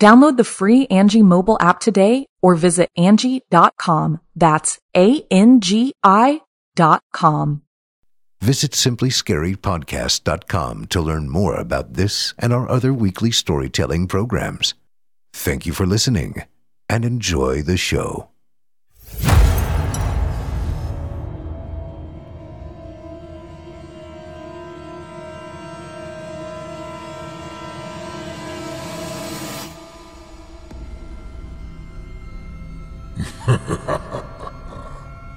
Download the free Angie mobile app today or visit Angie.com. That's A-N-G-I dot com. Visit simplyscarypodcast.com to learn more about this and our other weekly storytelling programs. Thank you for listening and enjoy the show.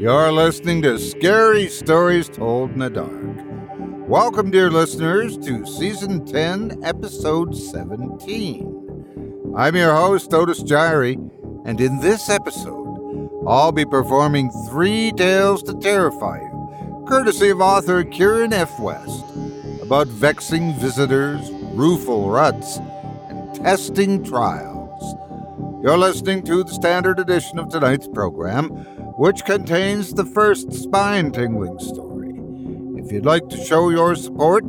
You're listening to Scary Stories Told in the Dark. Welcome, dear listeners, to Season 10, Episode 17. I'm your host, Otis Jiry, and in this episode, I'll be performing three tales to terrify you, courtesy of author Kieran F. West, about vexing visitors, rueful ruts, and testing trials. You're listening to the standard edition of tonight's program which contains the first spine tingling story. If you'd like to show your support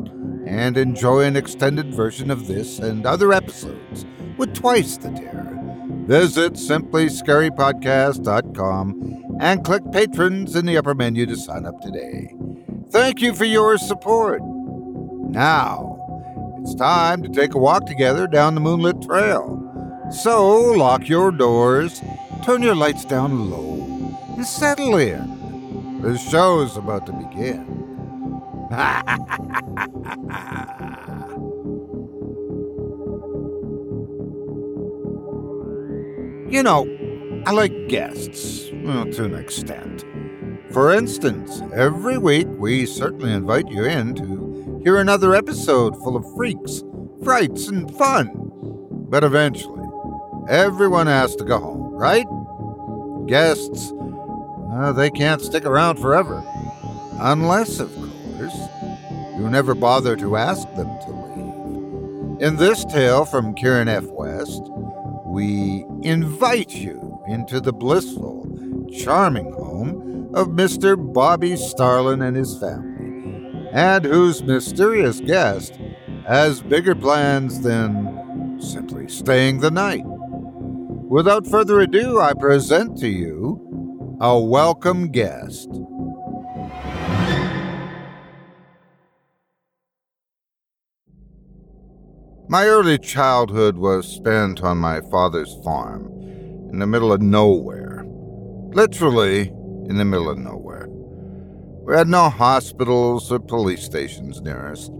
and enjoy an extended version of this and other episodes with twice the terror, visit simplyscarypodcast.com and click Patrons in the upper menu to sign up today. Thank you for your support. Now, it's time to take a walk together down the moonlit trail. So, lock your doors, turn your lights down low settle in. The show's about to begin. you know, I like guests, well, to an extent. For instance, every week we certainly invite you in to hear another episode full of freaks, frights, and fun. But eventually, everyone has to go home, right? Guests uh, they can't stick around forever. Unless, of course, you never bother to ask them to leave. In this tale from Kieran F. West, we invite you into the blissful, charming home of Mr. Bobby Starlin and his family, and whose mysterious guest has bigger plans than simply staying the night. Without further ado, I present to you a welcome guest. My early childhood was spent on my father's farm, in the middle of nowhere. Literally, in the middle of nowhere. We had no hospitals or police stations near us.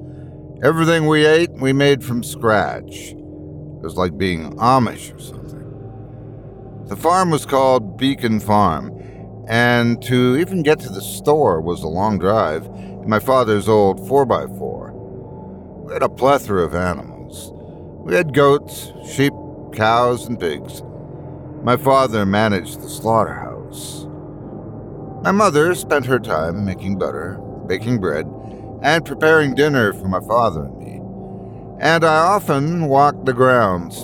Everything we ate, we made from scratch. It was like being Amish or something. The farm was called Beacon Farm, and to even get to the store was a long drive in my father's old 4x4. We had a plethora of animals. We had goats, sheep, cows, and pigs. My father managed the slaughterhouse. My mother spent her time making butter, baking bread, and preparing dinner for my father and me. And I often walked the grounds.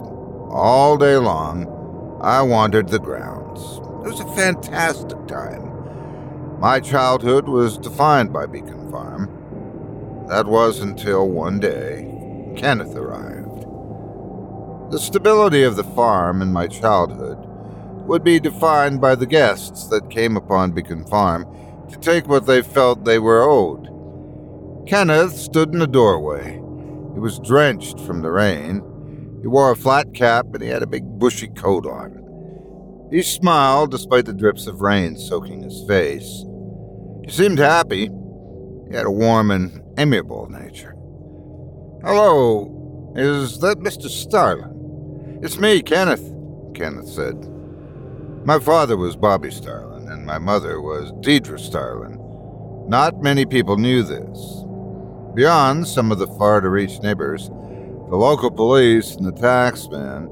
All day long, I wandered the grounds. It was a fantastic time. My childhood was defined by Beacon Farm. That was until one day Kenneth arrived. The stability of the farm in my childhood would be defined by the guests that came upon Beacon Farm to take what they felt they were owed. Kenneth stood in the doorway. He was drenched from the rain. He wore a flat cap and he had a big bushy coat on. He smiled despite the drips of rain soaking his face. He seemed happy. He had a warm and amiable nature. Hello, is that Mr. Starlin? It's me, Kenneth, Kenneth said. My father was Bobby Starlin, and my mother was Deidre Starlin. Not many people knew this. Beyond some of the far to reach neighbors, the local police and the taxman,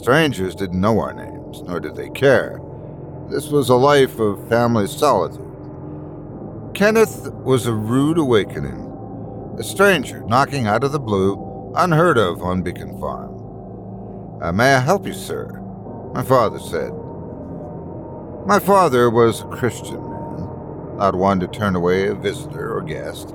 strangers didn't know our names, nor did they care. This was a life of family solitude. Kenneth was a rude awakening. A stranger knocking out of the blue, unheard of on Beacon Farm. Uh, may I help you, sir? My father said. My father was a Christian man, not one to turn away a visitor or guest,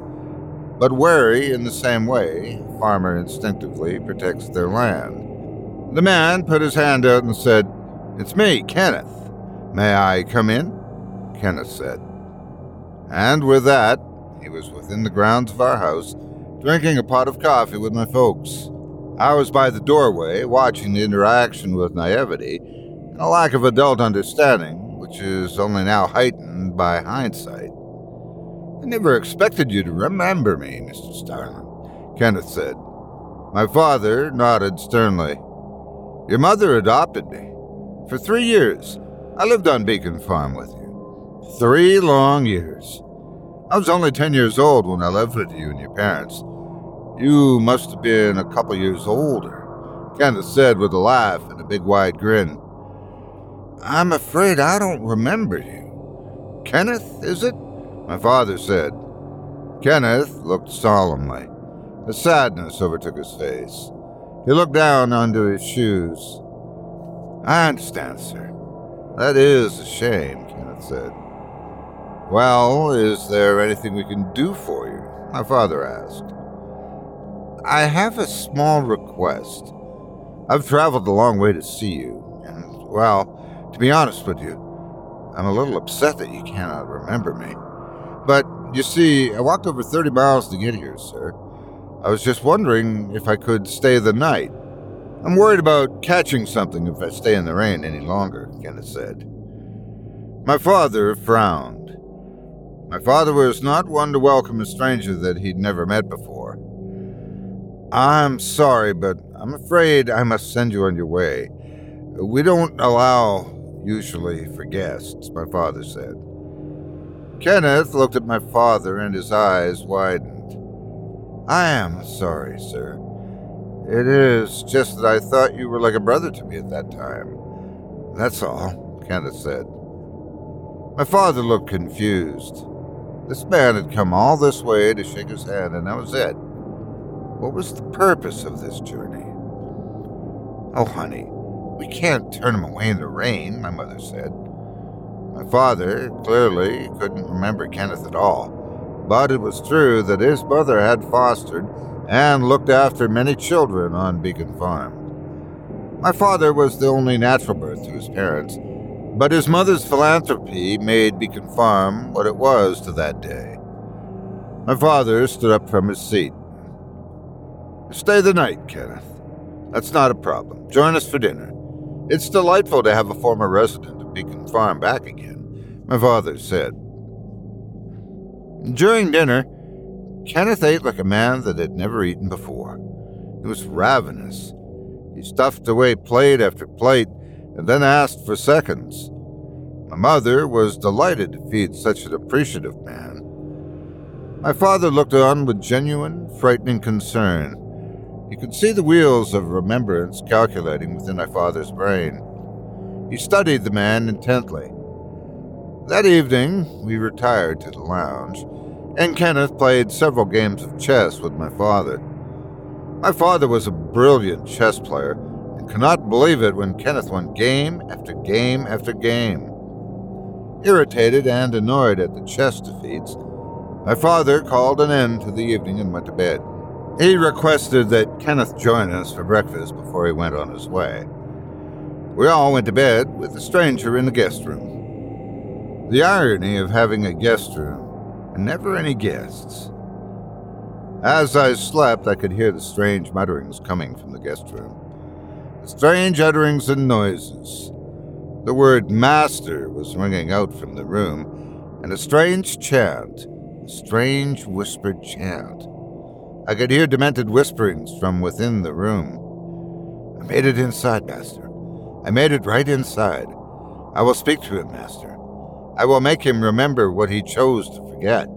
but wary in the same way a farmer instinctively protects their land. The man put his hand out and said, It's me, Kenneth. May I come in? Kenneth said. And with that, he was within the grounds of our house, drinking a pot of coffee with my folks. I was by the doorway, watching the interaction with naivety and a lack of adult understanding which is only now heightened by hindsight. I never expected you to remember me, Mr. Starlin, Kenneth said. My father nodded sternly. Your mother adopted me. For three years, I lived on Beacon Farm with you. Three long years. I was only ten years old when I lived with you and your parents. You must have been a couple years older, Kenneth said with a laugh and a big wide grin. I'm afraid I don't remember you. Kenneth, is it? My father said. Kenneth looked solemnly. A sadness overtook his face. He looked down onto his shoes. I understand, sir. That is a shame, Kenneth said. Well, is there anything we can do for you? My father asked. I have a small request. I've traveled a long way to see you, and, well, to be honest with you, I'm a little upset that you cannot remember me. But, you see, I walked over 30 miles to get here, sir. I was just wondering if I could stay the night. I'm worried about catching something if I stay in the rain any longer, Kenneth said. My father frowned. My father was not one to welcome a stranger that he'd never met before. I'm sorry, but I'm afraid I must send you on your way. We don't allow usually for guests, my father said. Kenneth looked at my father and his eyes widened. I am sorry, sir. It is just that I thought you were like a brother to me at that time. That's all, Kenneth said. My father looked confused. This man had come all this way to shake his hand, and that was it. What was the purpose of this journey? Oh, honey, we can't turn him away in the rain, my mother said. My father clearly couldn't remember Kenneth at all, but it was true that his mother had fostered and looked after many children on Beacon Farm. My father was the only natural birth to his parents, but his mother's philanthropy made Beacon Farm what it was to that day. My father stood up from his seat. Stay the night, Kenneth. That's not a problem. Join us for dinner. It's delightful to have a former resident of Beacon Farm back again, my father said. During dinner, Kenneth ate like a man that had never eaten before. He was ravenous. He stuffed away plate after plate and then asked for seconds. My mother was delighted to feed such an appreciative man. My father looked on with genuine, frightening concern. He could see the wheels of remembrance calculating within my father's brain. He studied the man intently. That evening, we retired to the lounge, and Kenneth played several games of chess with my father. My father was a brilliant chess player and could not believe it when Kenneth won game after game after game. Irritated and annoyed at the chess defeats, my father called an end to the evening and went to bed. He requested that Kenneth join us for breakfast before he went on his way. We all went to bed with a stranger in the guest room. The irony of having a guest room and never any guests. As I slept, I could hear the strange mutterings coming from the guest room. The strange utterings and noises. The word master was ringing out from the room, and a strange chant a strange whispered chant. I could hear demented whisperings from within the room. I made it inside, Master. I made it right inside. I will speak to him, Master. I will make him remember what he chose to forget.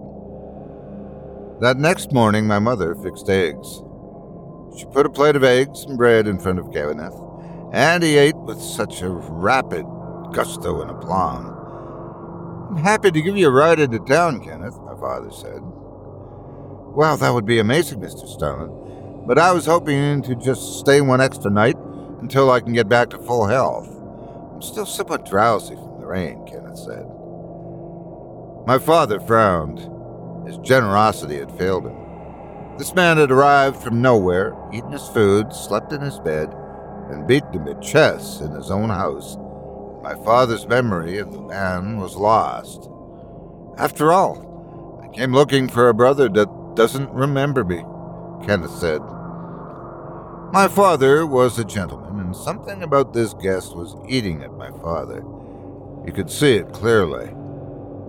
That next morning, my mother fixed eggs. She put a plate of eggs and bread in front of Kenneth, and he ate with such a rapid gusto and aplomb. I'm happy to give you a ride into town, Kenneth, my father said. Well, that would be amazing, Mr. Starlin, but I was hoping to just stay one extra night until I can get back to full health. I'm still somewhat drowsy from the rain, Kenneth said. My father frowned. His generosity had failed him. This man had arrived from nowhere, eaten his food, slept in his bed, and beaten him at chess in his own house. My father's memory of the man was lost. After all, I Came looking for a brother that doesn't remember me, Kenneth said. My father was a gentleman, and something about this guest was eating at my father. You could see it clearly.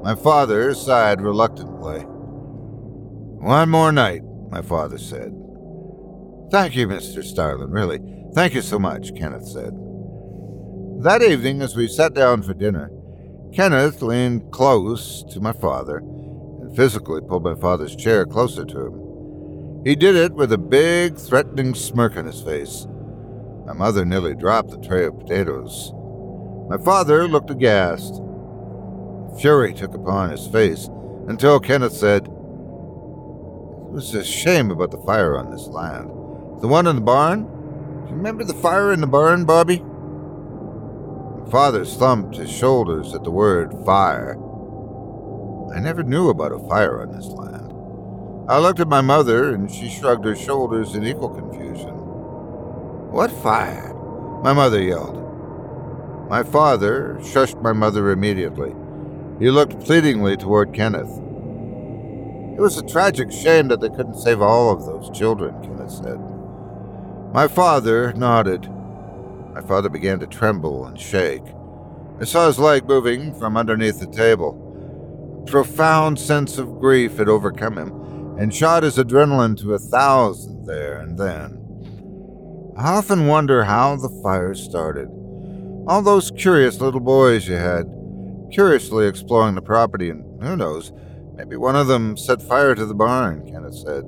My father sighed reluctantly. One more night, my father said. Thank you, Mr. Starlin, really. Thank you so much, Kenneth said. That evening, as we sat down for dinner, Kenneth leaned close to my father and physically pulled my father's chair closer to him. He did it with a big, threatening smirk on his face. My mother nearly dropped the tray of potatoes. My father looked aghast. Fury took upon his face until Kenneth said, It was a shame about the fire on this land. The one in the barn? Do you remember the fire in the barn, Bobby? My father thumped his shoulders at the word fire. I never knew about a fire on this land. I looked at my mother, and she shrugged her shoulders in equal confusion. What fire? My mother yelled. My father shushed my mother immediately. He looked pleadingly toward Kenneth. It was a tragic shame that they couldn't save all of those children, Kenneth said. My father nodded. My father began to tremble and shake. I saw his leg moving from underneath the table A profound sense of grief had overcome him and shot his adrenaline to a thousand there and then. I often wonder how the fire started. All those curious little boys you had, curiously exploring the property, and who knows, maybe one of them set fire to the barn, Kenneth said.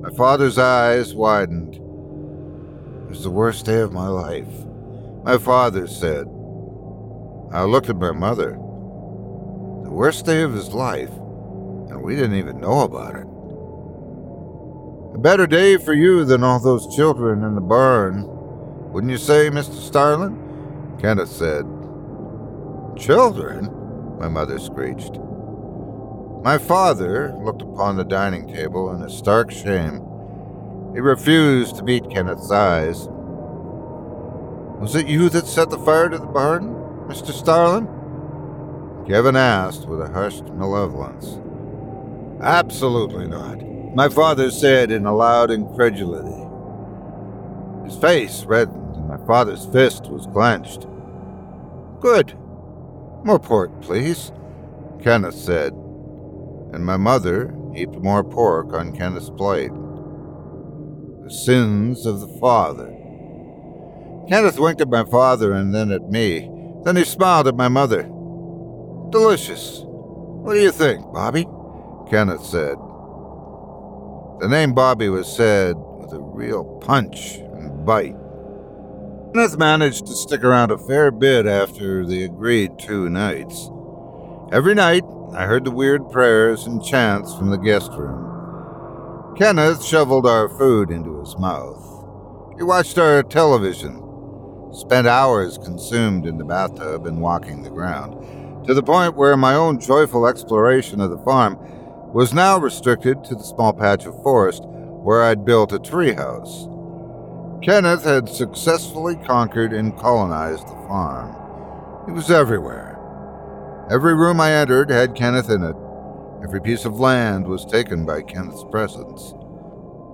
My father's eyes widened. It was the worst day of my life, my father said. I looked at my mother the worst day of his life, and we didn't even know about it. A better day for you than all those children in the barn, wouldn't you say, Mr. Starlin? Kenneth said. Children? My mother screeched. My father looked upon the dining table in a stark shame. He refused to meet Kenneth's eyes. Was it you that set the fire to the barn, Mr. Starlin? Kevin asked with a hushed malevolence. Absolutely not, my father said in a loud incredulity. His face reddened and my father's fist was clenched. Good. More pork, please, Kenneth said, and my mother heaped more pork on Kenneth's plate. The sins of the father. Kenneth winked at my father and then at me. Then he smiled at my mother. Delicious. What do you think, Bobby? Kenneth said. The name Bobby was said with a real punch and bite. Kenneth managed to stick around a fair bit after the agreed two nights. Every night, I heard the weird prayers and chants from the guest room. Kenneth shoveled our food into his mouth. He watched our television, spent hours consumed in the bathtub and walking the ground, to the point where my own joyful exploration of the farm was now restricted to the small patch of forest where I'd built a treehouse. Kenneth had successfully conquered and colonized the farm. He was everywhere. Every room I entered had Kenneth in it. Every piece of land was taken by Kenneth's presence.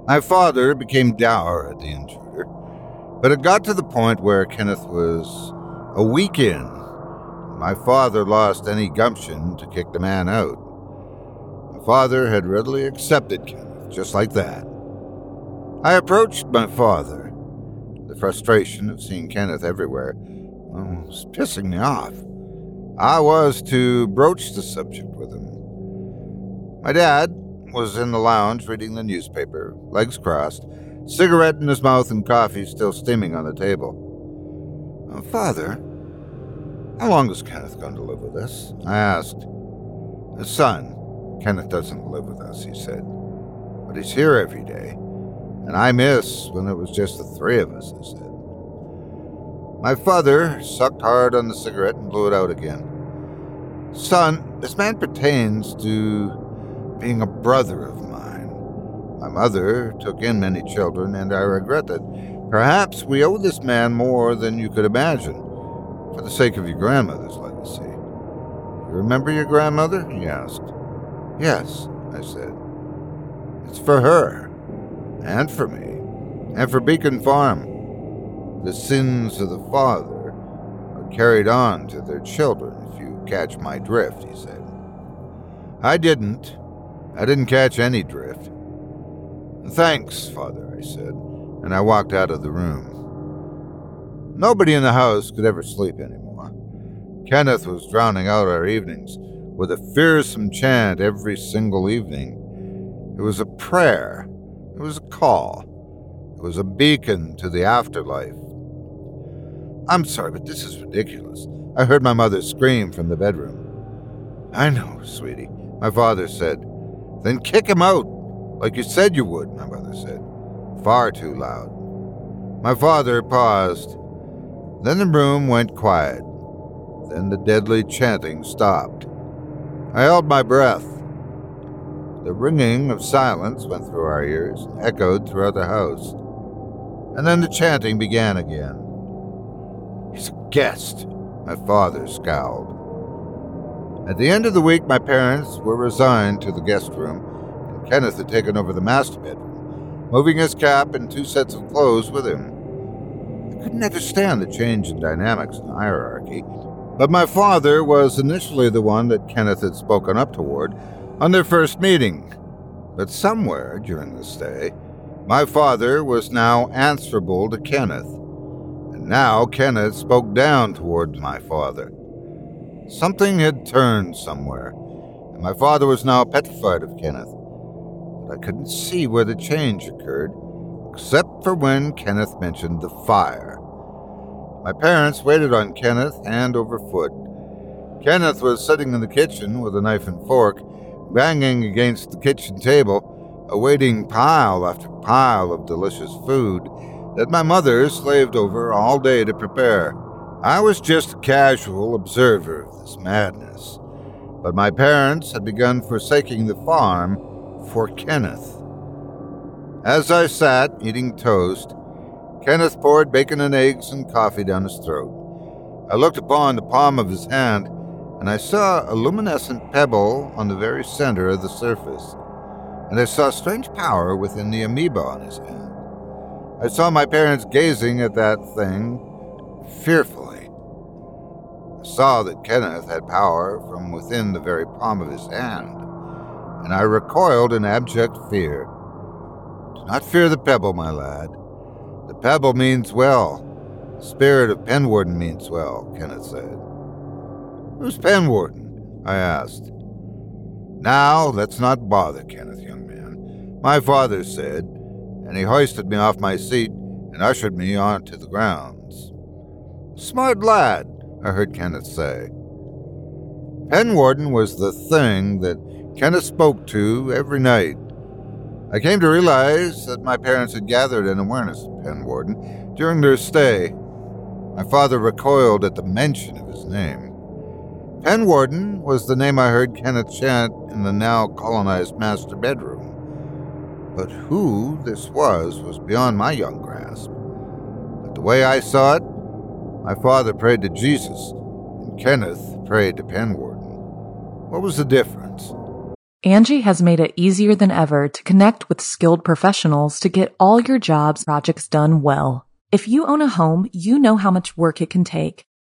My father became dour at the intruder, but it got to the point where Kenneth was a week in. My father lost any gumption to kick the man out. My father had readily accepted Kenneth, just like that. I approached my father. The frustration of seeing Kenneth everywhere was pissing me off. I was to broach the subject with him. My dad was in the lounge reading the newspaper, legs crossed, cigarette in his mouth and coffee still steaming on the table. Father, how long is Kenneth going to live with us? I asked. Son, Kenneth doesn't live with us, he said. But he's here every day. And I miss when it was just the three of us, I said. My father sucked hard on the cigarette and blew it out again. Son, this man pertains to being a brother of mine. My mother took in many children, and I regret that perhaps we owe this man more than you could imagine, for the sake of your grandmother's legacy. You remember your grandmother? he asked. Yes, I said. It's for her, and for me, and for Beacon Farm. The sins of the father are carried on to their children, if you catch my drift, he said. I didn't. I didn't catch any drift. Thanks, father, I said, and I walked out of the room. Nobody in the house could ever sleep anymore. Kenneth was drowning out our evenings with a fearsome chant every single evening. It was a prayer. It was a call. It was a beacon to the afterlife. I'm sorry, but this is ridiculous. I heard my mother scream from the bedroom. I know, sweetie, my father said. Then kick him out, like you said you would, my mother said. Far too loud. My father paused. Then the room went quiet. Then the deadly chanting stopped. I held my breath. The ringing of silence went through our ears and echoed throughout the house. And then the chanting began again. He's a guest, my father scowled. At the end of the week, my parents were resigned to the guest room, and Kenneth had taken over the master bedroom, moving his cap and two sets of clothes with him. I couldn't understand the change in dynamics and hierarchy, but my father was initially the one that Kenneth had spoken up toward on their first meeting. But somewhere during the stay, my father was now answerable to Kenneth. And now Kenneth spoke down toward my father. Something had turned somewhere, and my father was now petrified of Kenneth. But I couldn't see where the change occurred, except for when Kenneth mentioned the fire. My parents waited on Kenneth hand over foot. Kenneth was sitting in the kitchen with a knife and fork, banging against the kitchen table, awaiting pile after pile of delicious food that my mother slaved over all day to prepare. I was just a casual observer of this madness, but my parents had begun forsaking the farm for Kenneth. As I sat eating toast, Kenneth poured bacon and eggs and coffee down his throat. I looked upon the palm of his hand, and I saw a luminescent pebble on the very center of the surface, and I saw strange power within the amoeba on his hand. I saw my parents gazing at that thing fearfully. I saw that Kenneth had power from within the very palm of his hand, and I recoiled in abject fear. Do not fear the pebble, my lad. The pebble means well. The spirit of Penwarden means well, Kenneth said. Who's Penwarden? I asked. Now, let's not bother, Kenneth, young man. My father said, and he hoisted me off my seat and ushered me onto the grounds. Smart lad, I heard Kenneth say. Penwarden was the thing that Kenneth spoke to every night. I came to realize that my parents had gathered an awareness of Penwarden during their stay. My father recoiled at the mention of his name. Penwarden was the name I heard Kenneth chant in the now colonized master bedroom. But who this was was beyond my young grasp. But the way I saw it, my father prayed to Jesus, and Kenneth prayed to Penwarden. What was the difference? Angie has made it easier than ever to connect with skilled professionals to get all your jobs projects done well. If you own a home, you know how much work it can take,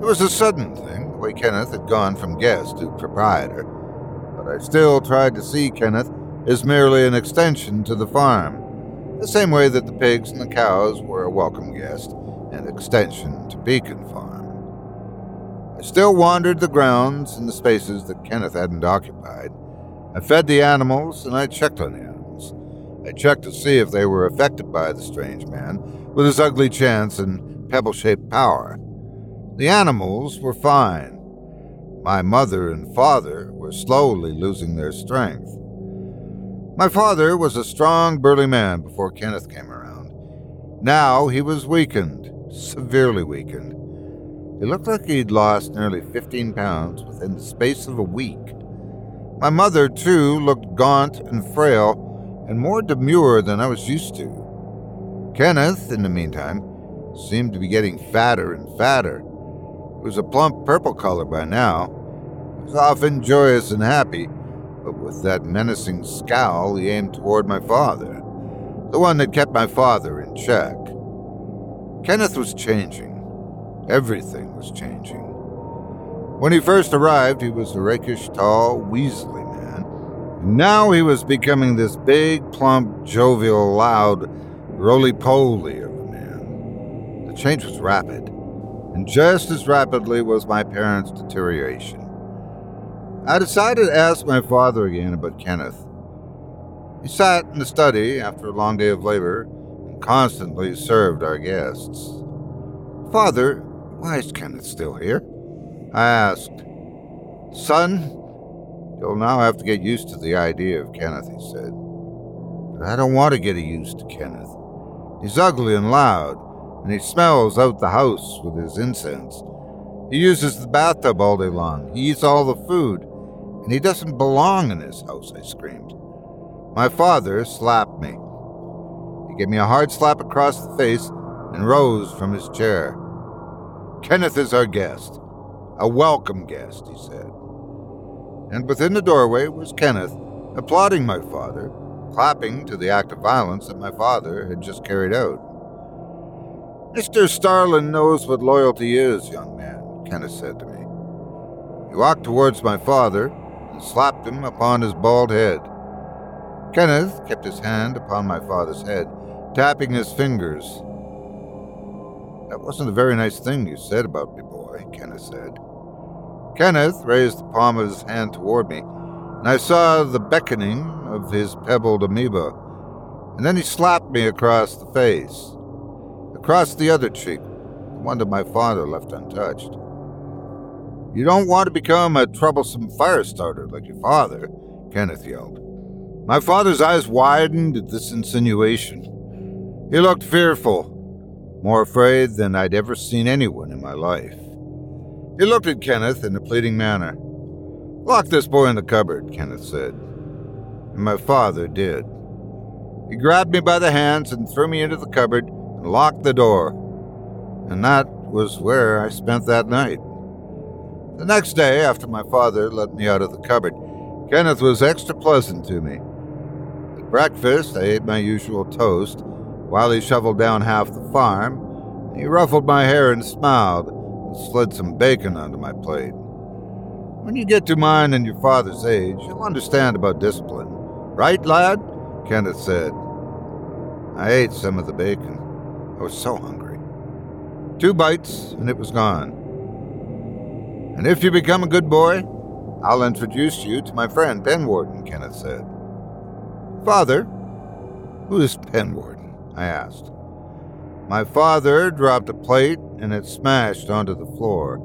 It was a sudden thing, the way Kenneth had gone from guest to proprietor, but I still tried to see Kenneth as merely an extension to the farm, the same way that the pigs and the cows were a welcome guest and extension to Beacon Farm. I still wandered the grounds and the spaces that Kenneth hadn't occupied, I fed the animals and I checked on the animals. I checked to see if they were affected by the strange man with his ugly chance and pebble shaped power. The animals were fine. My mother and father were slowly losing their strength. My father was a strong, burly man before Kenneth came around. Now he was weakened, severely weakened. He looked like he'd lost nearly 15 pounds within the space of a week. My mother, too, looked gaunt and frail, and more demure than I was used to. Kenneth, in the meantime, seemed to be getting fatter and fatter. Was a plump purple color by now. He was often joyous and happy, but with that menacing scowl he aimed toward my father, the one that kept my father in check. Kenneth was changing. Everything was changing. When he first arrived, he was a rakish, tall, weaselly man. Now he was becoming this big, plump, jovial, loud, roly-poly of a man. The change was rapid, and just as rapidly was my parents' deterioration. I decided to ask my father again about Kenneth. He sat in the study after a long day of labor and constantly served our guests. Father, why is Kenneth still here? I asked. Son, you'll now have to get used to the idea of Kenneth, he said. But I don't want to get used to Kenneth. He's ugly and loud, and he smells out the house with his incense. He uses the bathtub all day long. He eats all the food, and he doesn't belong in this house, I screamed. My father slapped me. He gave me a hard slap across the face and rose from his chair. Kenneth is our guest. A welcome guest, he said. And within the doorway was Kenneth, applauding my father, clapping to the act of violence that my father had just carried out. Mr. Starlin knows what loyalty is, young man, Kenneth said to me. He walked towards my father and slapped him upon his bald head. Kenneth kept his hand upon my father's head, tapping his fingers. That wasn't a very nice thing you said about me, boy, Kenneth said. Kenneth raised the palm of his hand toward me, and I saw the beckoning of his pebbled amoeba. And then he slapped me across the face, across the other cheek, the one that my father left untouched. You don't want to become a troublesome fire starter like your father, Kenneth yelled. My father's eyes widened at this insinuation. He looked fearful, more afraid than I'd ever seen anyone in my life. He looked at Kenneth in a pleading manner. Lock this boy in the cupboard, Kenneth said. And my father did. He grabbed me by the hands and threw me into the cupboard and locked the door. And that was where I spent that night. The next day, after my father let me out of the cupboard, Kenneth was extra pleasant to me. At breakfast, I ate my usual toast while he shoveled down half the farm. He ruffled my hair and smiled and slid some bacon onto my plate. When you get to mine and your father's age, you'll understand about discipline. Right, lad? Kenneth said. I ate some of the bacon. I was so hungry. Two bites, and it was gone. And if you become a good boy, I'll introduce you to my friend Penwarden, Kenneth said. Father, who is Penwarden? I asked. My father dropped a plate and it smashed onto the floor.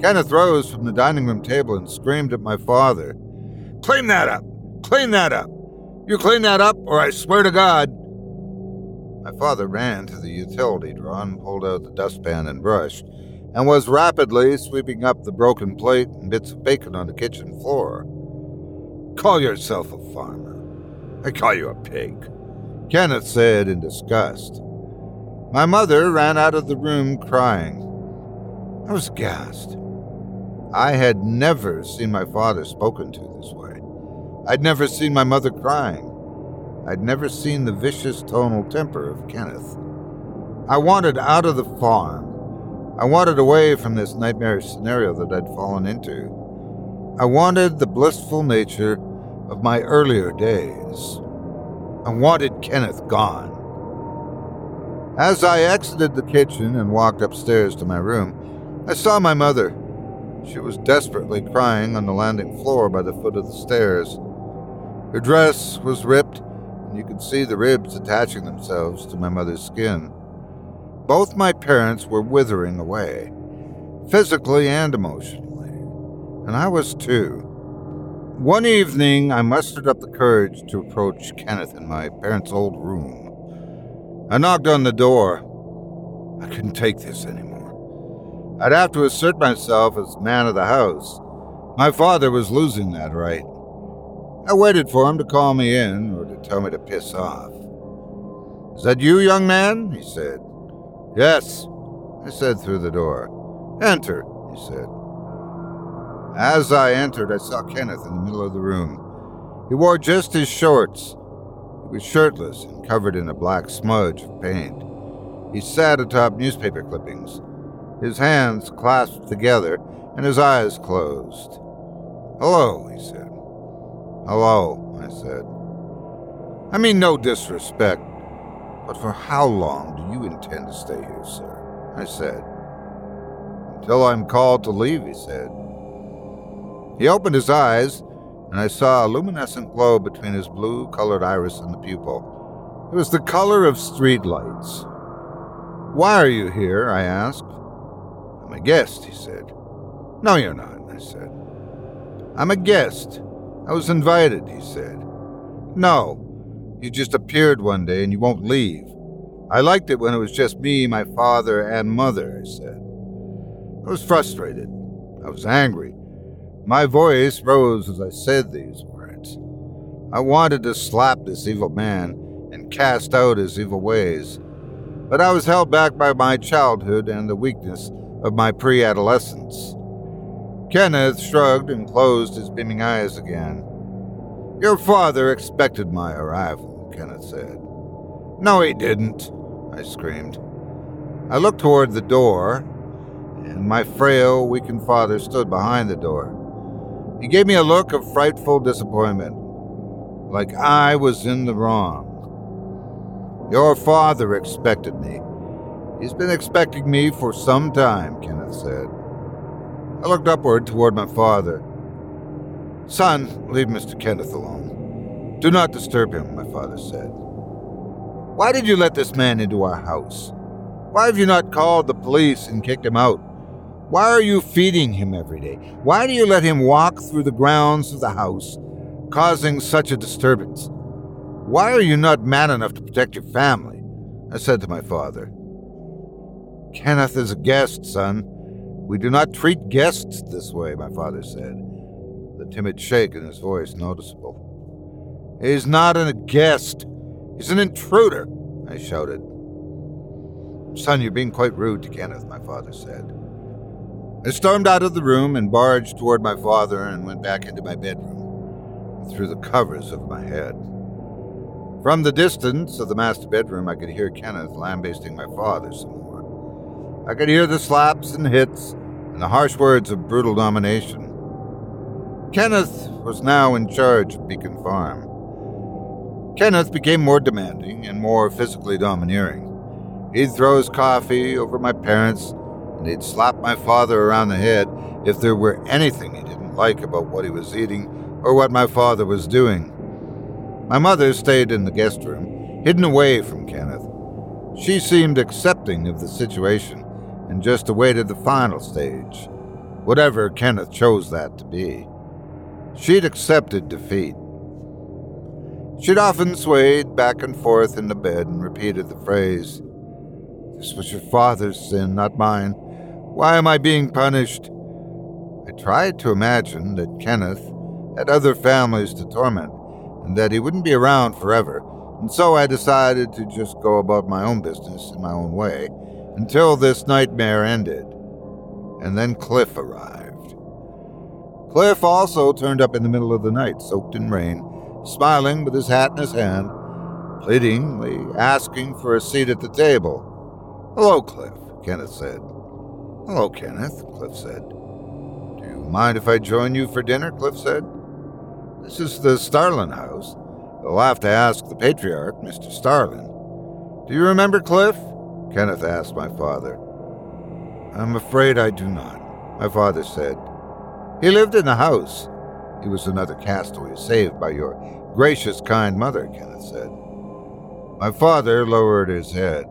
Kenneth rose from the dining room table and screamed at my father. Clean that up! Clean that up! You clean that up, or I swear to God. My father ran to the utility drawer and pulled out the dustpan and brush, and was rapidly sweeping up the broken plate and bits of bacon on the kitchen floor. Call yourself a farmer. I call you a pig, Kenneth said in disgust. My mother ran out of the room crying. I was aghast. I had never seen my father spoken to this way. I'd never seen my mother crying. I'd never seen the vicious tonal temper of Kenneth. I wanted out of the farm. I wanted away from this nightmarish scenario that I'd fallen into. I wanted the blissful nature of my earlier days. I wanted Kenneth gone. As I exited the kitchen and walked upstairs to my room, I saw my mother. She was desperately crying on the landing floor by the foot of the stairs. Her dress was ripped, and you could see the ribs attaching themselves to my mother's skin. Both my parents were withering away, physically and emotionally, and I was too. One evening, I mustered up the courage to approach Kenneth in my parents' old room. I knocked on the door. I couldn't take this anymore. I'd have to assert myself as man of the house. My father was losing that right. I waited for him to call me in or to tell me to piss off. Is that you, young man? he said. Yes, I said through the door. Enter, he said. As I entered, I saw Kenneth in the middle of the room. He wore just his shorts. He was shirtless and covered in a black smudge of paint. He sat atop newspaper clippings, his hands clasped together and his eyes closed. Hello, he said. Hello, I said. I mean no disrespect, but for how long do you intend to stay here, sir? I said. Until I'm called to leave, he said. He opened his eyes, and I saw a luminescent glow between his blue colored iris and the pupil. It was the color of streetlights. Why are you here? I asked. I'm a guest, he said. No, you're not, I said. I'm a guest. I was invited, he said. No, you just appeared one day and you won't leave. I liked it when it was just me, my father, and mother, I said. I was frustrated. I was angry. My voice rose as I said these words. I wanted to slap this evil man and cast out his evil ways, but I was held back by my childhood and the weakness of my pre adolescence. Kenneth shrugged and closed his beaming eyes again. Your father expected my arrival, Kenneth said. No, he didn't, I screamed. I looked toward the door, and my frail, weakened father stood behind the door. He gave me a look of frightful disappointment, like I was in the wrong. Your father expected me. He's been expecting me for some time, Kenneth said. I looked upward toward my father. Son, leave Mr. Kenneth alone. Do not disturb him, my father said. Why did you let this man into our house? Why have you not called the police and kicked him out? Why are you feeding him every day? Why do you let him walk through the grounds of the house, causing such a disturbance? Why are you not man enough to protect your family? I said to my father. Kenneth is a guest, son. We do not treat guests this way, my father said, the timid shake in his voice noticeable. He's not a guest. He's an intruder, I shouted. Son, you're being quite rude to Kenneth, my father said. I stormed out of the room and barged toward my father and went back into my bedroom threw the covers over my head. From the distance of the master bedroom, I could hear Kenneth lambasting my father some more. I could hear the slaps and hits and the harsh words of brutal domination. Kenneth was now in charge of Beacon Farm. Kenneth became more demanding and more physically domineering. He'd throw his coffee over my parents, and he'd slap my father around the head if there were anything he didn't like about what he was eating or what my father was doing. My mother stayed in the guest room, hidden away from Kenneth. She seemed accepting of the situation and just awaited the final stage, whatever Kenneth chose that to be. She'd accepted defeat. She'd often swayed back and forth in the bed and repeated the phrase, This was your father's sin, not mine. Why am I being punished? I tried to imagine that Kenneth had other families to torment and that he wouldn't be around forever, and so I decided to just go about my own business in my own way until this nightmare ended. And then Cliff arrived. Cliff also turned up in the middle of the night, soaked in rain, smiling with his hat in his hand, pleadingly asking for a seat at the table. Hello, Cliff, Kenneth said. Hello, Kenneth, Cliff said. Do you mind if I join you for dinner? Cliff said. This is the Starlin house. You'll have to ask the patriarch, Mr. Starlin. Do you remember Cliff? Kenneth asked my father. I'm afraid I do not, my father said. He lived in the house. He was another castaway saved by your gracious, kind mother, Kenneth said. My father lowered his head.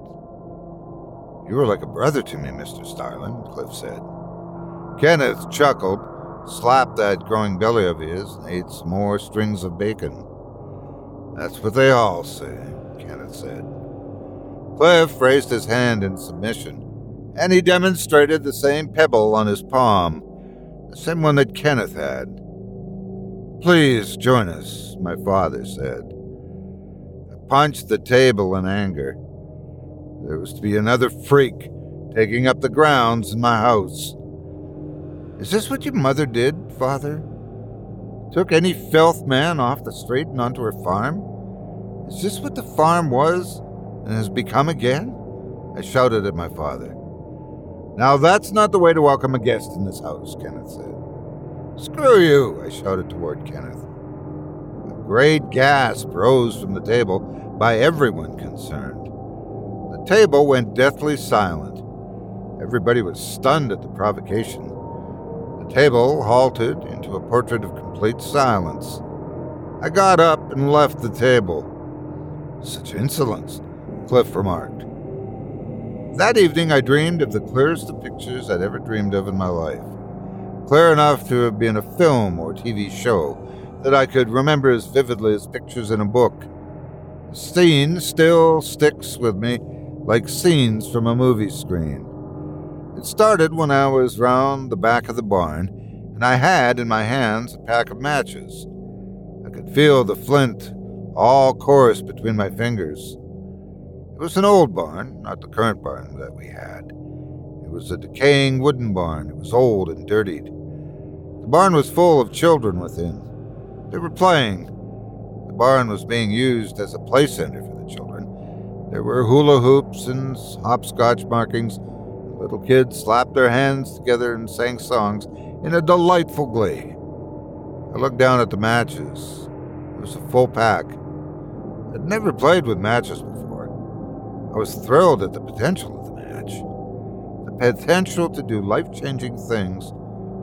You were like a brother to me, Mr. Starlin, Cliff said. Kenneth chuckled, slapped that growing belly of his, and ate some more strings of bacon. That's what they all say, Kenneth said. Cliff raised his hand in submission, and he demonstrated the same pebble on his palm, the same one that Kenneth had. Please join us, my father said. I punched the table in anger. There was to be another freak taking up the grounds in my house. Is this what your mother did, father? Took any filth man off the street and onto her farm? Is this what the farm was and has become again? I shouted at my father. Now that's not the way to welcome a guest in this house, Kenneth said. Screw you, I shouted toward Kenneth. A great gasp rose from the table by everyone concerned. The table went deathly silent. Everybody was stunned at the provocation. The table halted into a portrait of complete silence. I got up and left the table. Such insolence, Cliff remarked. That evening I dreamed of the clearest of pictures I'd ever dreamed of in my life. Clear enough to have been a film or TV show that I could remember as vividly as pictures in a book. The scene still sticks with me like scenes from a movie screen. It started when I was round the back of the barn, and I had in my hands a pack of matches. I could feel the flint all coarse between my fingers. It was an old barn, not the current barn that we had. It was a decaying wooden barn. It was old and dirtied. The barn was full of children within. They were playing. The barn was being used as a play center for the children. There were hula hoops and hopscotch markings. Little kids slapped their hands together and sang songs in a delightful glee. I looked down at the matches. It was a full pack. I'd never played with matches before. I was thrilled at the potential of the match. The potential to do life changing things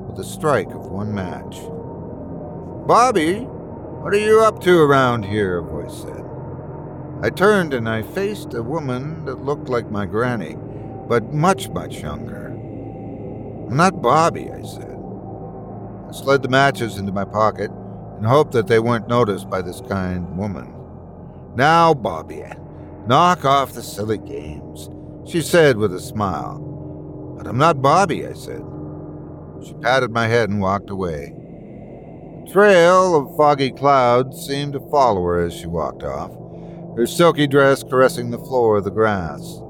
with the strike of one match. Bobby, what are you up to around here? a voice said. I turned and I faced a woman that looked like my granny, but much, much younger. I'm not Bobby, I said. I slid the matches into my pocket and hoped that they weren't noticed by this kind woman. Now, Bobby, Knock off the silly games, she said with a smile. But I'm not Bobby, I said. She patted my head and walked away. A trail of foggy clouds seemed to follow her as she walked off, her silky dress caressing the floor of the grass.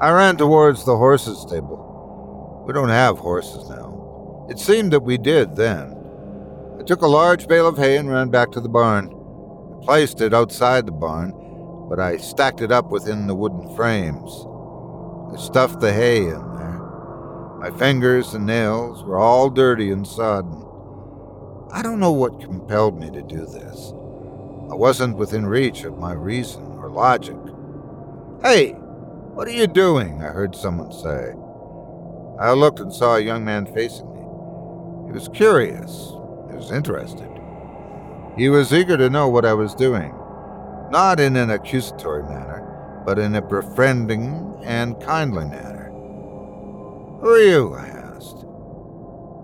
I ran towards the horses' stable. We don't have horses now. It seemed that we did then. I took a large bale of hay and ran back to the barn. I placed it outside the barn, but I stacked it up within the wooden frames. I stuffed the hay in there. My fingers and nails were all dirty and sodden. I don't know what compelled me to do this. I wasn't within reach of my reason or logic. Hey, what are you doing? I heard someone say. I looked and saw a young man facing me. He was curious. He was interested. He was eager to know what I was doing, not in an accusatory manner, but in a befriending and kindly manner. Who are you? I asked.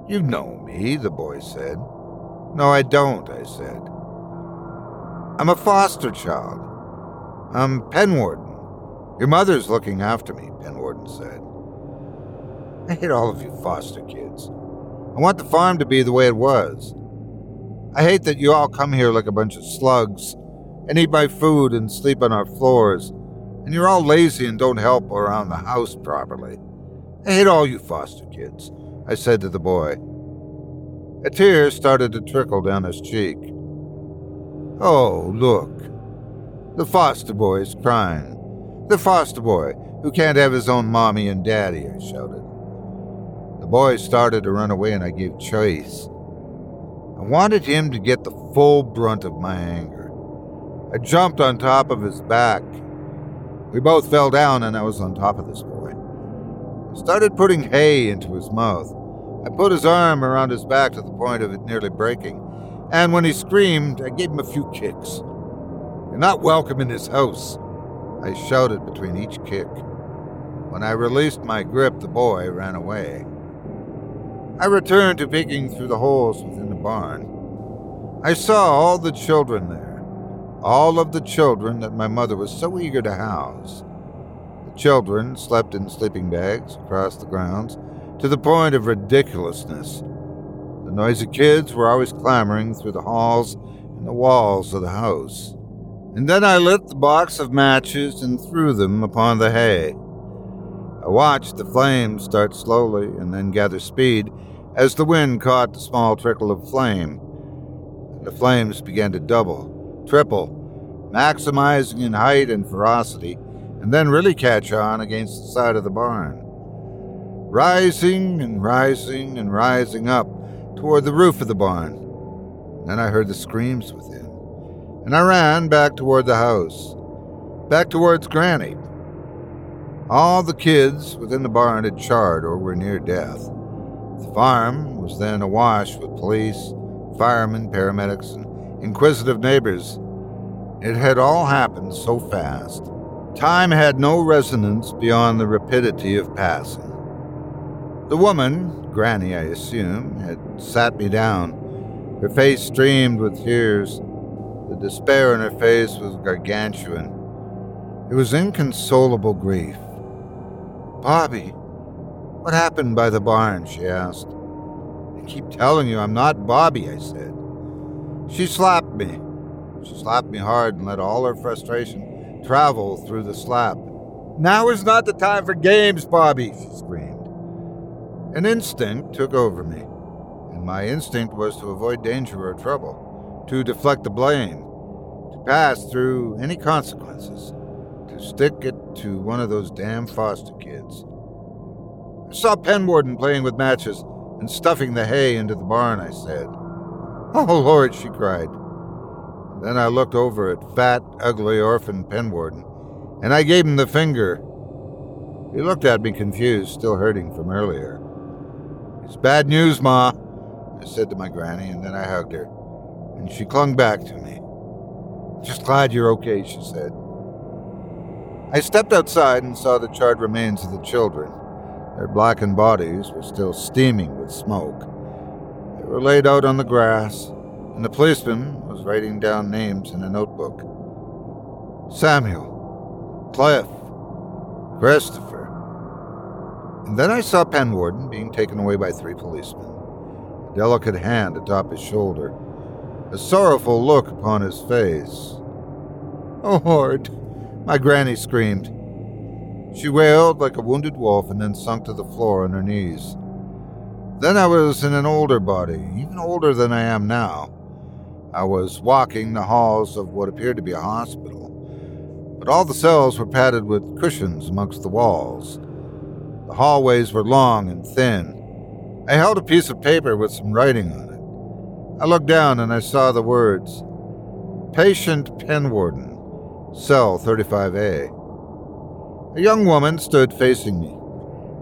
You know me, the boy said. No, I don't, I said. I'm a foster child. I'm Penwarden. Your mother's looking after me, Penwarden said. I hate all of you foster kids. I want the farm to be the way it was. I hate that you all come here like a bunch of slugs and eat my food and sleep on our floors, and you're all lazy and don't help around the house properly. I hate all you foster kids, I said to the boy. A tear started to trickle down his cheek. Oh, look. The foster boy is crying. The foster boy who can't have his own mommy and daddy, I shouted. The boy started to run away and I gave chase. I wanted him to get the full brunt of my anger. I jumped on top of his back. We both fell down and I was on top of this boy. I started putting hay into his mouth. I put his arm around his back to the point of it nearly breaking and when he screamed, I gave him a few kicks. You're not welcome in this house, I shouted between each kick. When I released my grip, the boy ran away. I returned to peeking through the holes within the barn. I saw all the children there, all of the children that my mother was so eager to house. The children slept in sleeping bags across the grounds to the point of ridiculousness the noisy kids were always clamoring through the halls and the walls of the house. And then I lit the box of matches and threw them upon the hay. I watched the flames start slowly and then gather speed as the wind caught the small trickle of flame. And the flames began to double, triple, maximizing in height and ferocity, and then really catch on against the side of the barn. Rising and rising and rising up toward the roof of the barn. Then I heard the screams within, and I ran back toward the house, back towards Granny. All the kids within the barn had charred or were near death. The farm was then awash with police, firemen, paramedics, and inquisitive neighbors. It had all happened so fast. Time had no resonance beyond the rapidity of passing. The woman, Granny, I assume, had sat me down. Her face streamed with tears. The despair in her face was gargantuan. It was inconsolable grief. Bobby, what happened by the barn? she asked. I keep telling you I'm not Bobby, I said. She slapped me. She slapped me hard and let all her frustration travel through the slap. Now is not the time for games, Bobby, she screamed. An instinct took over me, and my instinct was to avoid danger or trouble, to deflect the blame, to pass through any consequences, to stick it to one of those damn foster kids. I saw Penwarden playing with matches and stuffing the hay into the barn, I said. Oh, Lord, she cried. Then I looked over at fat, ugly orphan Penwarden, and I gave him the finger. He looked at me confused, still hurting from earlier. It's bad news, Ma, I said to my granny, and then I hugged her, and she clung back to me. Just glad you're okay, she said. I stepped outside and saw the charred remains of the children. Their blackened bodies were still steaming with smoke. Were laid out on the grass, and the policeman was writing down names in a notebook. Samuel, Cliff, Christopher. And then I saw Penwarden being taken away by three policemen, a delicate hand atop his shoulder, a sorrowful look upon his face. Oh, Lord! My granny screamed. She wailed like a wounded wolf and then sunk to the floor on her knees. Then I was in an older body, even older than I am now. I was walking the halls of what appeared to be a hospital, but all the cells were padded with cushions amongst the walls. The hallways were long and thin. I held a piece of paper with some writing on it. I looked down and I saw the words Patient Penwarden, Cell 35A. A young woman stood facing me.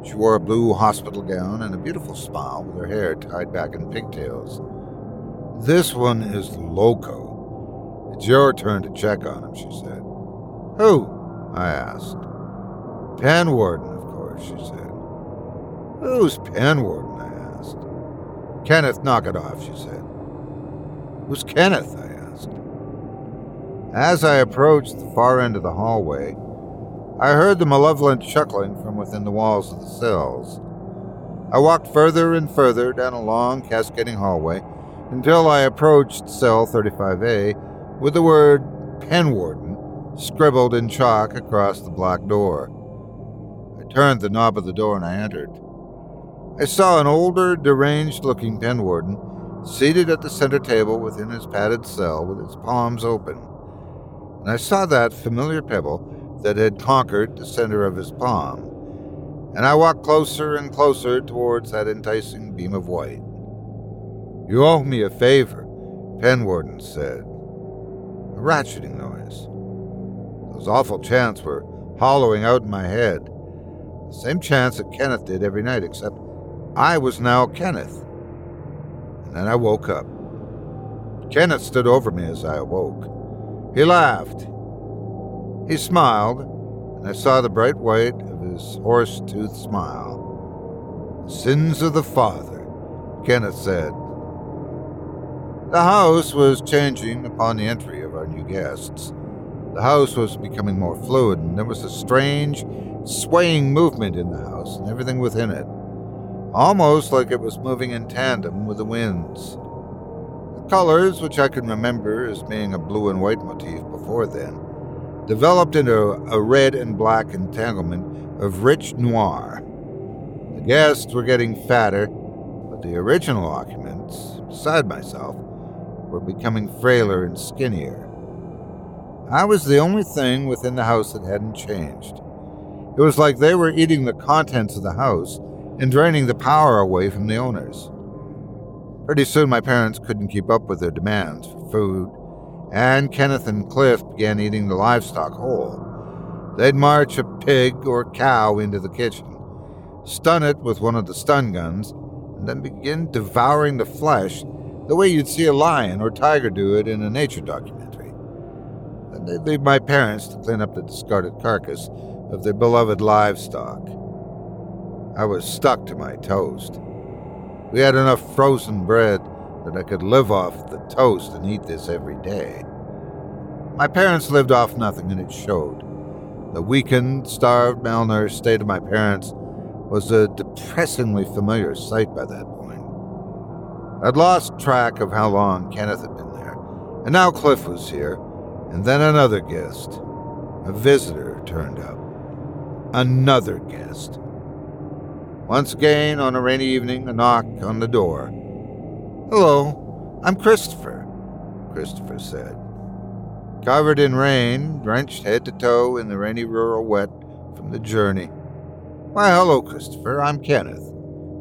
She wore a blue hospital gown and a beautiful smile with her hair tied back in pigtails. This one is loco. It's your turn to check on him, she said. Who? I asked. Penwarden, of course, she said. Who's Penwarden? I asked. Kenneth, knock it off, she said. Who's Kenneth? I asked. As I approached the far end of the hallway, I heard the malevolent chuckling from within the walls of the cells. I walked further and further down a long, cascading hallway until I approached cell 35A with the word Penwarden scribbled in chalk across the black door. I turned the knob of the door and I entered. I saw an older, deranged looking Penwarden seated at the center table within his padded cell with his palms open. And I saw that familiar pebble that had conquered the center of his palm. And I walked closer and closer towards that enticing beam of white. You owe me a favor, Penwarden said. A ratcheting noise. Those awful chants were hollowing out in my head. The same chants that Kenneth did every night, except I was now Kenneth. And then I woke up. Kenneth stood over me as I awoke. He laughed. He smiled, and I saw the bright white his horse toothed smile. Sins of the father, Kenneth said. The house was changing upon the entry of our new guests. The house was becoming more fluid, and there was a strange, swaying movement in the house and everything within it almost like it was moving in tandem with the winds. The colors, which I can remember as being a blue and white motif before then, developed into a red and black entanglement of rich noir. The guests were getting fatter, but the original occupants, beside myself, were becoming frailer and skinnier. I was the only thing within the house that hadn't changed. It was like they were eating the contents of the house and draining the power away from the owners. Pretty soon, my parents couldn't keep up with their demands for food, and Kenneth and Cliff began eating the livestock whole. They'd march a pig or cow into the kitchen, stun it with one of the stun guns, and then begin devouring the flesh the way you'd see a lion or tiger do it in a nature documentary. Then they'd leave my parents to clean up the discarded carcass of their beloved livestock. I was stuck to my toast. We had enough frozen bread that I could live off the toast and eat this every day. My parents lived off nothing, and it showed. The weakened, starved, malnourished state of my parents was a depressingly familiar sight by that point. I'd lost track of how long Kenneth had been there, and now Cliff was here, and then another guest. A visitor turned up. Another guest. Once again, on a rainy evening, a knock on the door. Hello, I'm Christopher, Christopher said. Covered in rain, drenched head to toe in the rainy rural wet from the journey. Why, hello, Christopher. I'm Kenneth,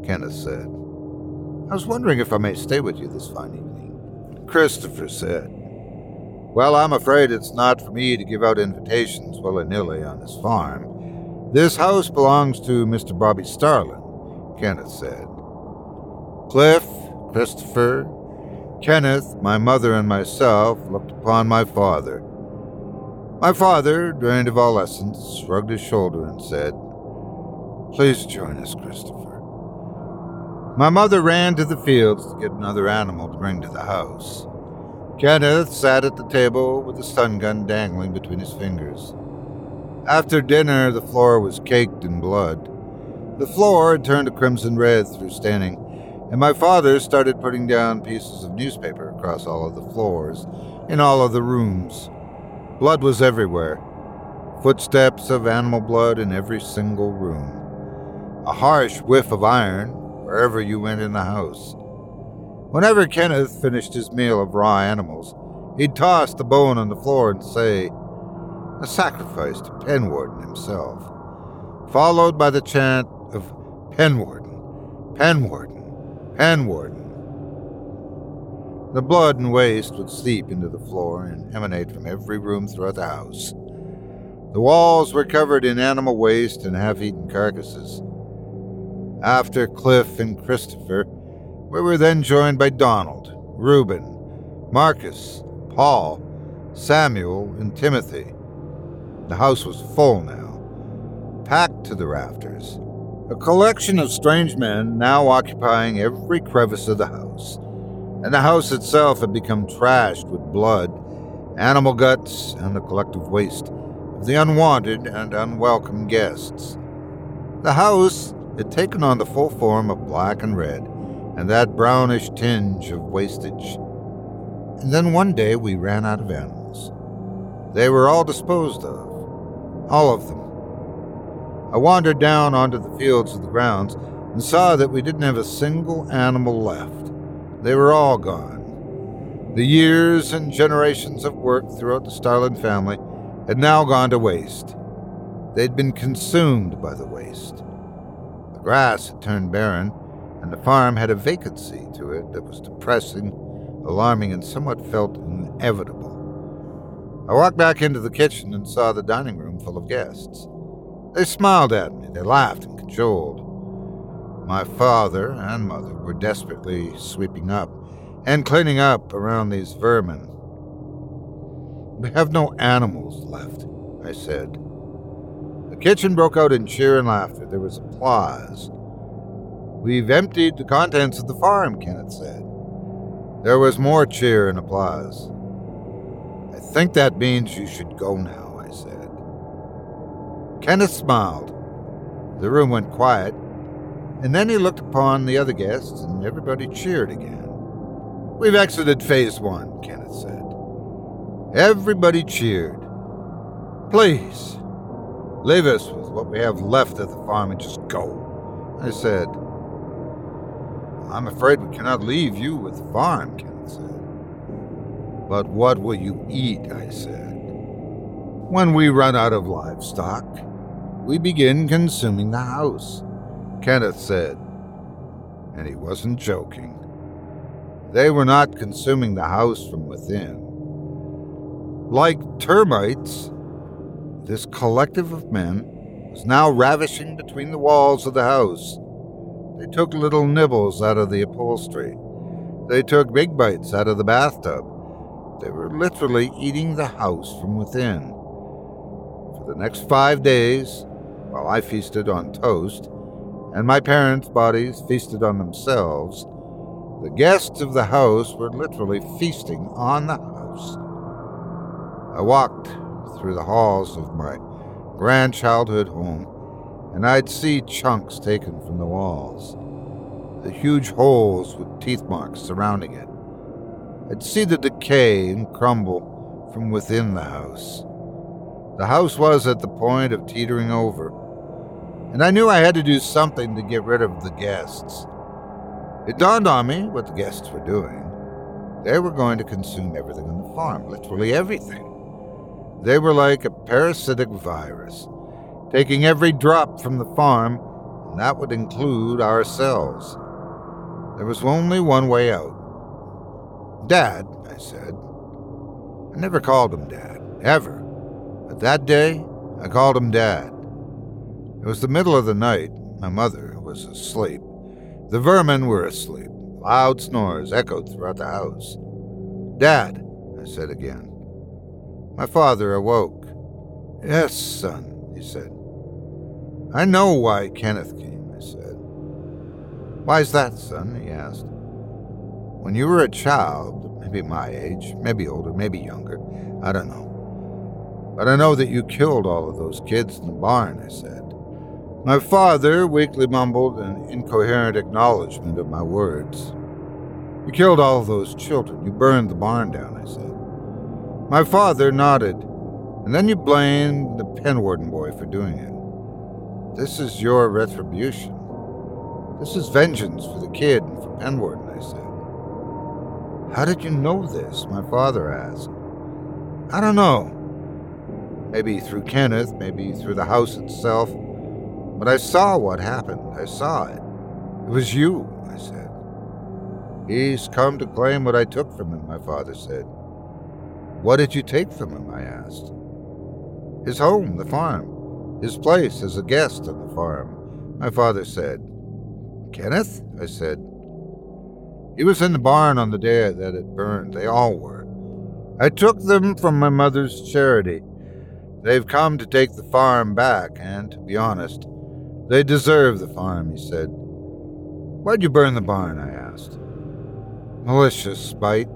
Kenneth said. I was wondering if I may stay with you this fine evening. Christopher said. Well, I'm afraid it's not for me to give out invitations willy nilly on this farm. This house belongs to Mr. Bobby Starlin, Kenneth said. Cliff, Christopher, Kenneth, my mother, and myself looked upon my father. My father, drained of all essence, shrugged his shoulder and said, Please join us, Christopher. My mother ran to the fields to get another animal to bring to the house. Kenneth sat at the table with the stun gun dangling between his fingers. After dinner, the floor was caked in blood. The floor had turned a crimson red through standing, and my father started putting down pieces of newspaper across all of the floors, in all of the rooms. Blood was everywhere. Footsteps of animal blood in every single room. A harsh whiff of iron wherever you went in the house. Whenever Kenneth finished his meal of raw animals, he'd toss the bone on the floor and say, a sacrifice to Penwarden himself, followed by the chant of Penwarden, Penwarden, Penwarden. The blood and waste would seep into the floor and emanate from every room throughout the house. The walls were covered in animal waste and half eaten carcasses. After Cliff and Christopher, we were then joined by Donald, Reuben, Marcus, Paul, Samuel, and Timothy. The house was full now, packed to the rafters. A collection of strange men now occupying every crevice of the house, and the house itself had become trashed with blood, animal guts, and the collective waste of the unwanted and unwelcome guests. The house had taken on the full form of black and red, and that brownish tinge of wastage. And then one day we ran out of animals. They were all disposed of all of them. I wandered down onto the fields of the grounds and saw that we didn't have a single animal left. They were all gone. The years and generations of work throughout the Starlin family had now gone to waste. They'd been consumed by the waste. The grass had turned barren, and the farm had a vacancy to it that was depressing, alarming, and somewhat felt inevitable. I walked back into the kitchen and saw the dining room full of guests. They smiled at me, they laughed and cajoled. My father and mother were desperately sweeping up and cleaning up around these vermin. We have no animals left, I said. The kitchen broke out in cheer and laughter. There was applause. We've emptied the contents of the farm, Kenneth said. There was more cheer and applause I think that means you should go now. Kenneth smiled. The room went quiet, and then he looked upon the other guests, and everybody cheered again. We've exited phase one, Kenneth said. Everybody cheered. Please, leave us with what we have left of the farm and just go. I said, I'm afraid we cannot leave you with the farm, Kenneth said. But what will you eat? I said. When we run out of livestock, we begin consuming the house, Kenneth said. And he wasn't joking. They were not consuming the house from within. Like termites, this collective of men was now ravishing between the walls of the house. They took little nibbles out of the upholstery. They took big bites out of the bathtub. They were literally eating the house from within. For the next five days, while I feasted on toast, and my parents' bodies feasted on themselves, the guests of the house were literally feasting on the house. I walked through the halls of my grand childhood home, and I'd see chunks taken from the walls, the huge holes with teeth marks surrounding it. I'd see the decay and crumble from within the house. The house was at the point of teetering over, and I knew I had to do something to get rid of the guests. It dawned on me what the guests were doing. They were going to consume everything on the farm, literally everything. They were like a parasitic virus, taking every drop from the farm, and that would include ourselves. There was only one way out Dad, I said. I never called him Dad, ever. But that day, I called him Dad. It was the middle of the night. My mother was asleep. The vermin were asleep. Loud snores echoed throughout the house. Dad, I said again. My father awoke. Yes, son, he said. I know why Kenneth came, I said. Why's that, son? he asked. When you were a child, maybe my age, maybe older, maybe younger, I don't know. But I know that you killed all of those kids in the barn, I said. My father weakly mumbled an incoherent acknowledgement of my words. You killed all those children. You burned the barn down, I said. My father nodded, and then you blamed the Penwarden boy for doing it. This is your retribution. This is vengeance for the kid and for Penwarden, I said. How did you know this? My father asked. I don't know. Maybe through Kenneth, maybe through the house itself. But I saw what happened. I saw it. It was you, I said. He's come to claim what I took from him, my father said. What did you take from him? I asked. His home, the farm. His place as a guest on the farm, my father said. Kenneth? I said. He was in the barn on the day that it burned. They all were. I took them from my mother's charity. They've come to take the farm back, and, to be honest, they deserve the farm, he said. Why'd you burn the barn? I asked. Malicious spite.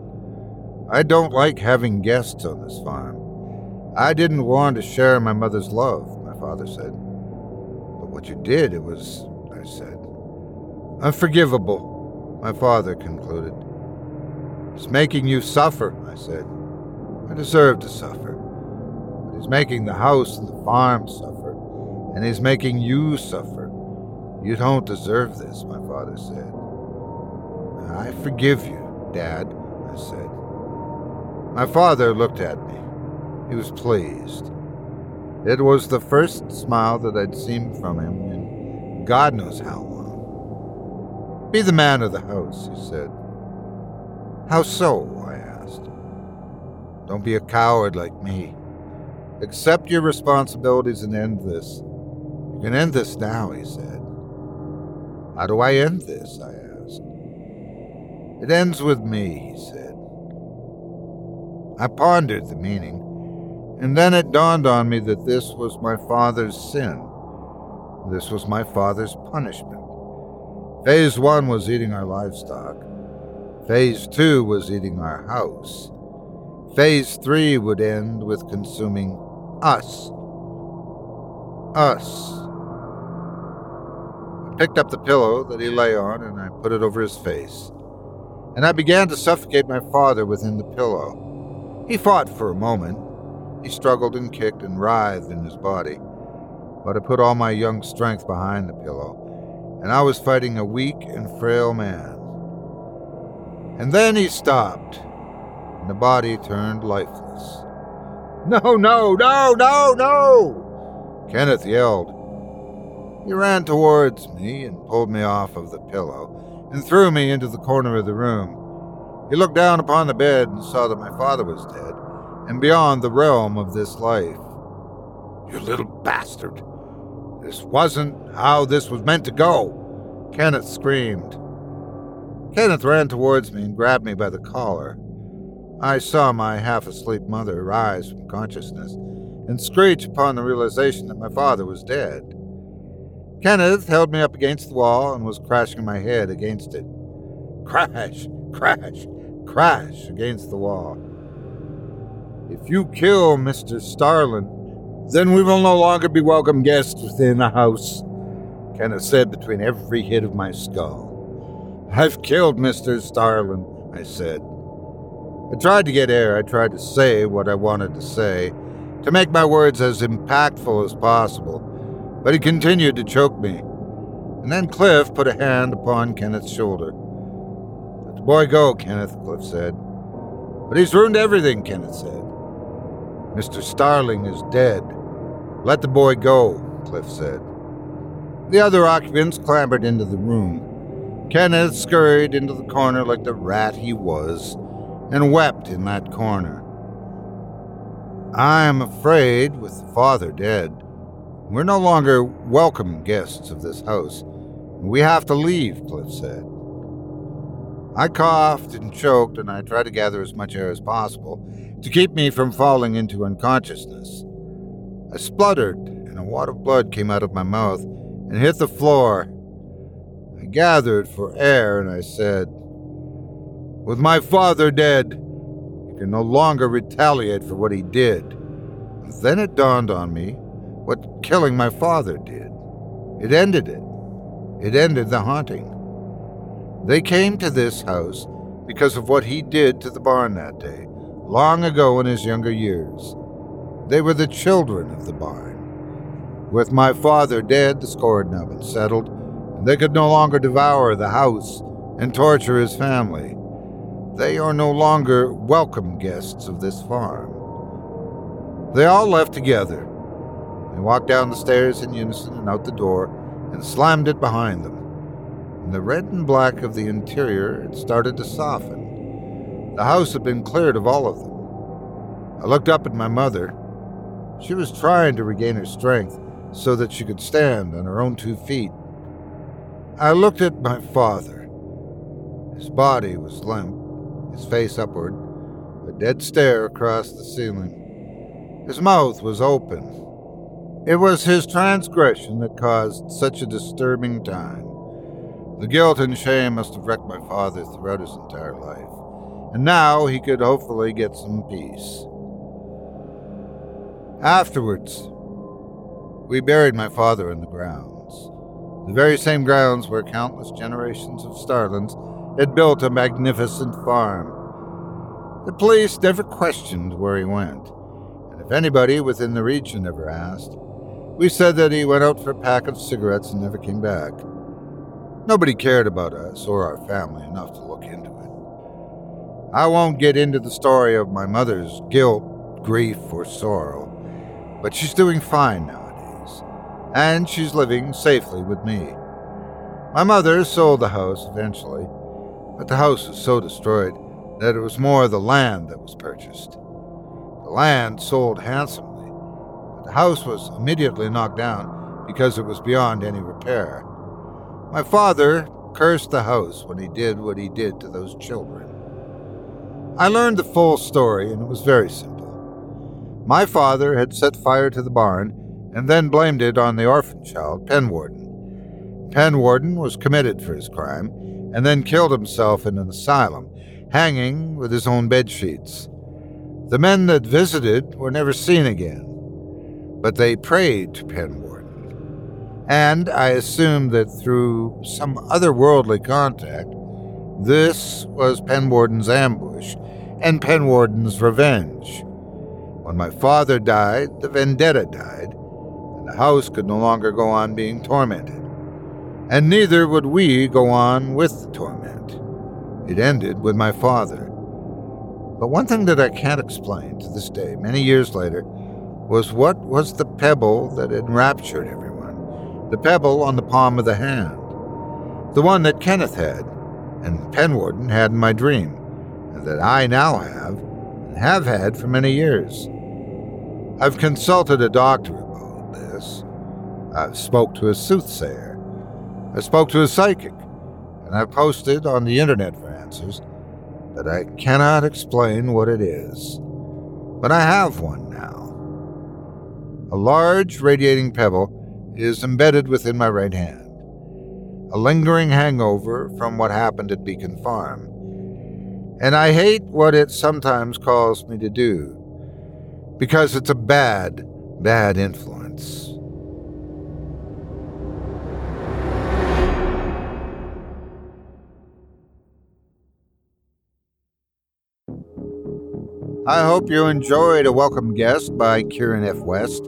I don't like having guests on this farm. I didn't want to share my mother's love, my father said. But what you did, it was, I said. Unforgivable, my father concluded. It's making you suffer, I said. I deserve to suffer. But he's making the house and the farm suffer, and he's making you suffer. You don't deserve this, my father said. I forgive you, Dad, I said. My father looked at me. He was pleased. It was the first smile that I'd seen from him in God knows how long. Be the man of the house, he said. How so? I asked. Don't be a coward like me. Accept your responsibilities and end this. Can end this now, he said. How do I end this? I asked. It ends with me, he said. I pondered the meaning, and then it dawned on me that this was my father's sin. This was my father's punishment. Phase one was eating our livestock. Phase two was eating our house. Phase three would end with consuming us. Us. Picked up the pillow that he lay on and I put it over his face. And I began to suffocate my father within the pillow. He fought for a moment. He struggled and kicked and writhed in his body. But I put all my young strength behind the pillow, and I was fighting a weak and frail man. And then he stopped, and the body turned lifeless. No, no, no, no, no! Kenneth yelled. He ran towards me and pulled me off of the pillow and threw me into the corner of the room. He looked down upon the bed and saw that my father was dead and beyond the realm of this life. You little bastard! This wasn't how this was meant to go! Kenneth screamed. Kenneth ran towards me and grabbed me by the collar. I saw my half asleep mother rise from consciousness and screech upon the realization that my father was dead. Kenneth held me up against the wall and was crashing my head against it. Crash, crash, crash against the wall. If you kill Mr. Starlin, then we will no longer be welcome guests within the house, Kenneth said between every hit of my skull. I've killed Mr. Starlin, I said. I tried to get air. I tried to say what I wanted to say, to make my words as impactful as possible, but he continued to choke me. And then Cliff put a hand upon Kenneth's shoulder. Let the boy go, Kenneth, Cliff said. But he's ruined everything, Kenneth said. Mr. Starlin is dead. Let the boy go, Cliff said. The other occupants clambered into the room. Kenneth scurried into the corner like the rat he was and wept in that corner. I am afraid, with the father dead, we're no longer welcome guests of this house. We have to leave, Cliff said. I coughed and choked, and I tried to gather as much air as possible to keep me from falling into unconsciousness. I spluttered, and a wad of blood came out of my mouth and hit the floor. I gathered for air, and I said, With my father dead, you can no longer retaliate for what he did. Then it dawned on me what killing my father did. It ended it. It ended the haunting. They came to this house because of what he did to the barn that day, long ago in his younger years. They were the children of the barn. With my father dead, the score had now been settled, and they could no longer devour the house and torture his family. They are no longer welcome guests of this farm. They all left together. They walked down the stairs in unison and out the door and slammed it behind them. And the red and black of the interior had started to soften. The house had been cleared of all of them. I looked up at my mother. She was trying to regain her strength so that she could stand on her own two feet. I looked at my father. His body was limp, his face upward, a dead stare across the ceiling. His mouth was open. It was his transgression that caused such a disturbing time. The guilt and shame must have wrecked my father throughout his entire life, and now he could hopefully get some peace. Afterwards, we buried my father in the grounds, the very same grounds where countless generations of Starlins had built a magnificent farm. The police never questioned where he went, and if anybody within the region ever asked, we said that he went out for a pack of cigarettes and never came back. Nobody cared about us or our family enough to look into it. I won't get into the story of my mother's guilt, grief, or sorrow, but she's doing fine nowadays, and she's living safely with me. My mother sold the house eventually, but the house was so destroyed that it was more the land that was purchased. The land sold handsomely, the house was immediately knocked down because it was beyond any repair. My father cursed the house when he did what he did to those children. I learned the full story, and it was very simple. My father had set fire to the barn and then blamed it on the orphan child, Penwarden. Penwarden was committed for his crime and then killed himself in an asylum, hanging with his own bed sheets. The men that visited were never seen again, but they prayed to Penwarden. And I assume that through some otherworldly contact, this was Penwarden's ambush and Penwarden's revenge. When my father died, the vendetta died, and the house could no longer go on being tormented and neither would we go on with the torment. It ended with my father. But one thing that I can't explain to this day, many years later, was what was the pebble that enraptured everyone, the pebble on the palm of the hand, the one that Kenneth had, and Penwarden had in my dream, and that I now have, and have had for many years. I've consulted a doctor about this. I've spoke to a soothsayer. I spoke to a psychic, and I've posted on the internet for answers, but I cannot explain what it is. But I have one now. A large radiating pebble is embedded within my right hand, a lingering hangover from what happened at Beacon Farm. And I hate what it sometimes calls me to do, because it's a bad, bad influence. I hope you enjoyed A Welcome Guest by Kieran F. West,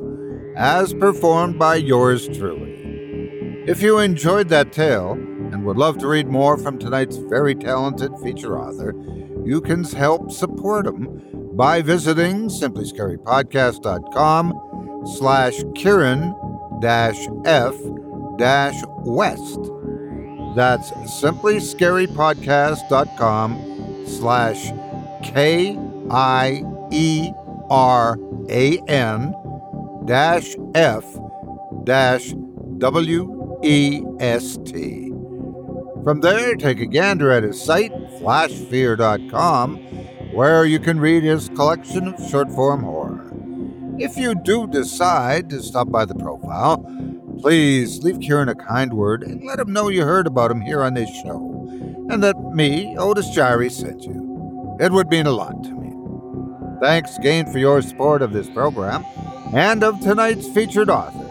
as performed by yours truly. If you enjoyed that tale and would love to read more from tonight's very talented feature author, you can help support him by visiting simplyscarypodcast.com slash Kieran dash F dash West. That's simplyscarypodcast.com slash K I E R A N dash F dash W E S T. From there, take a gander at his site, flashfear.com, where you can read his collection of short form horror. If you do decide to stop by the profile, please leave Kieran a kind word and let him know you heard about him here on this show, and that me, Otis Jiry, sent you. It would mean a lot to me. Thanks again for your support of this program. and of tonight's featured author.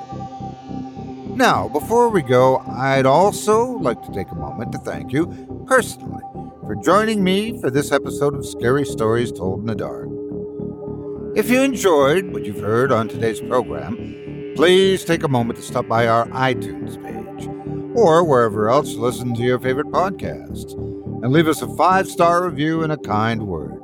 Now, before we go, I'd also like to take a moment to thank you personally for joining me for this episode of Scary Stories Told in the Dark. If you enjoyed what you've heard on today's program, please take a moment to stop by our iTunes page or wherever else you listen to your favorite podcasts and leave us a five star review and a kind word.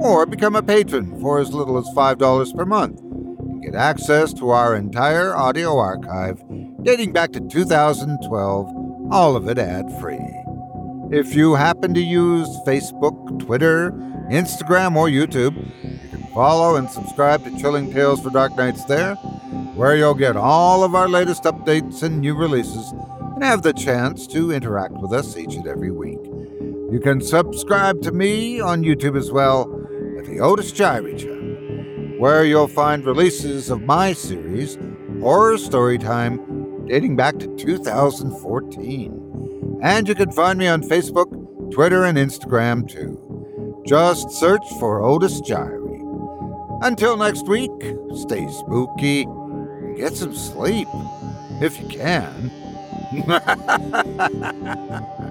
or become a patron for as little as $5 per month and get access to our entire audio archive dating back to 2012, all of it ad free. If you happen to use Facebook, Twitter, Instagram, or YouTube. You can follow and subscribe to Chilling Tales for Dark Nights there, where you'll get all of our latest updates and new releases and have the chance to interact with us each and every week. You can subscribe to me on YouTube as well the Otis channel, where you'll find releases of my series, Horror Storytime, dating back to 2014. And you can find me on Facebook, Twitter, and Instagram too. Just search for Otis Jiry. Until next week, stay spooky get some sleep if you can.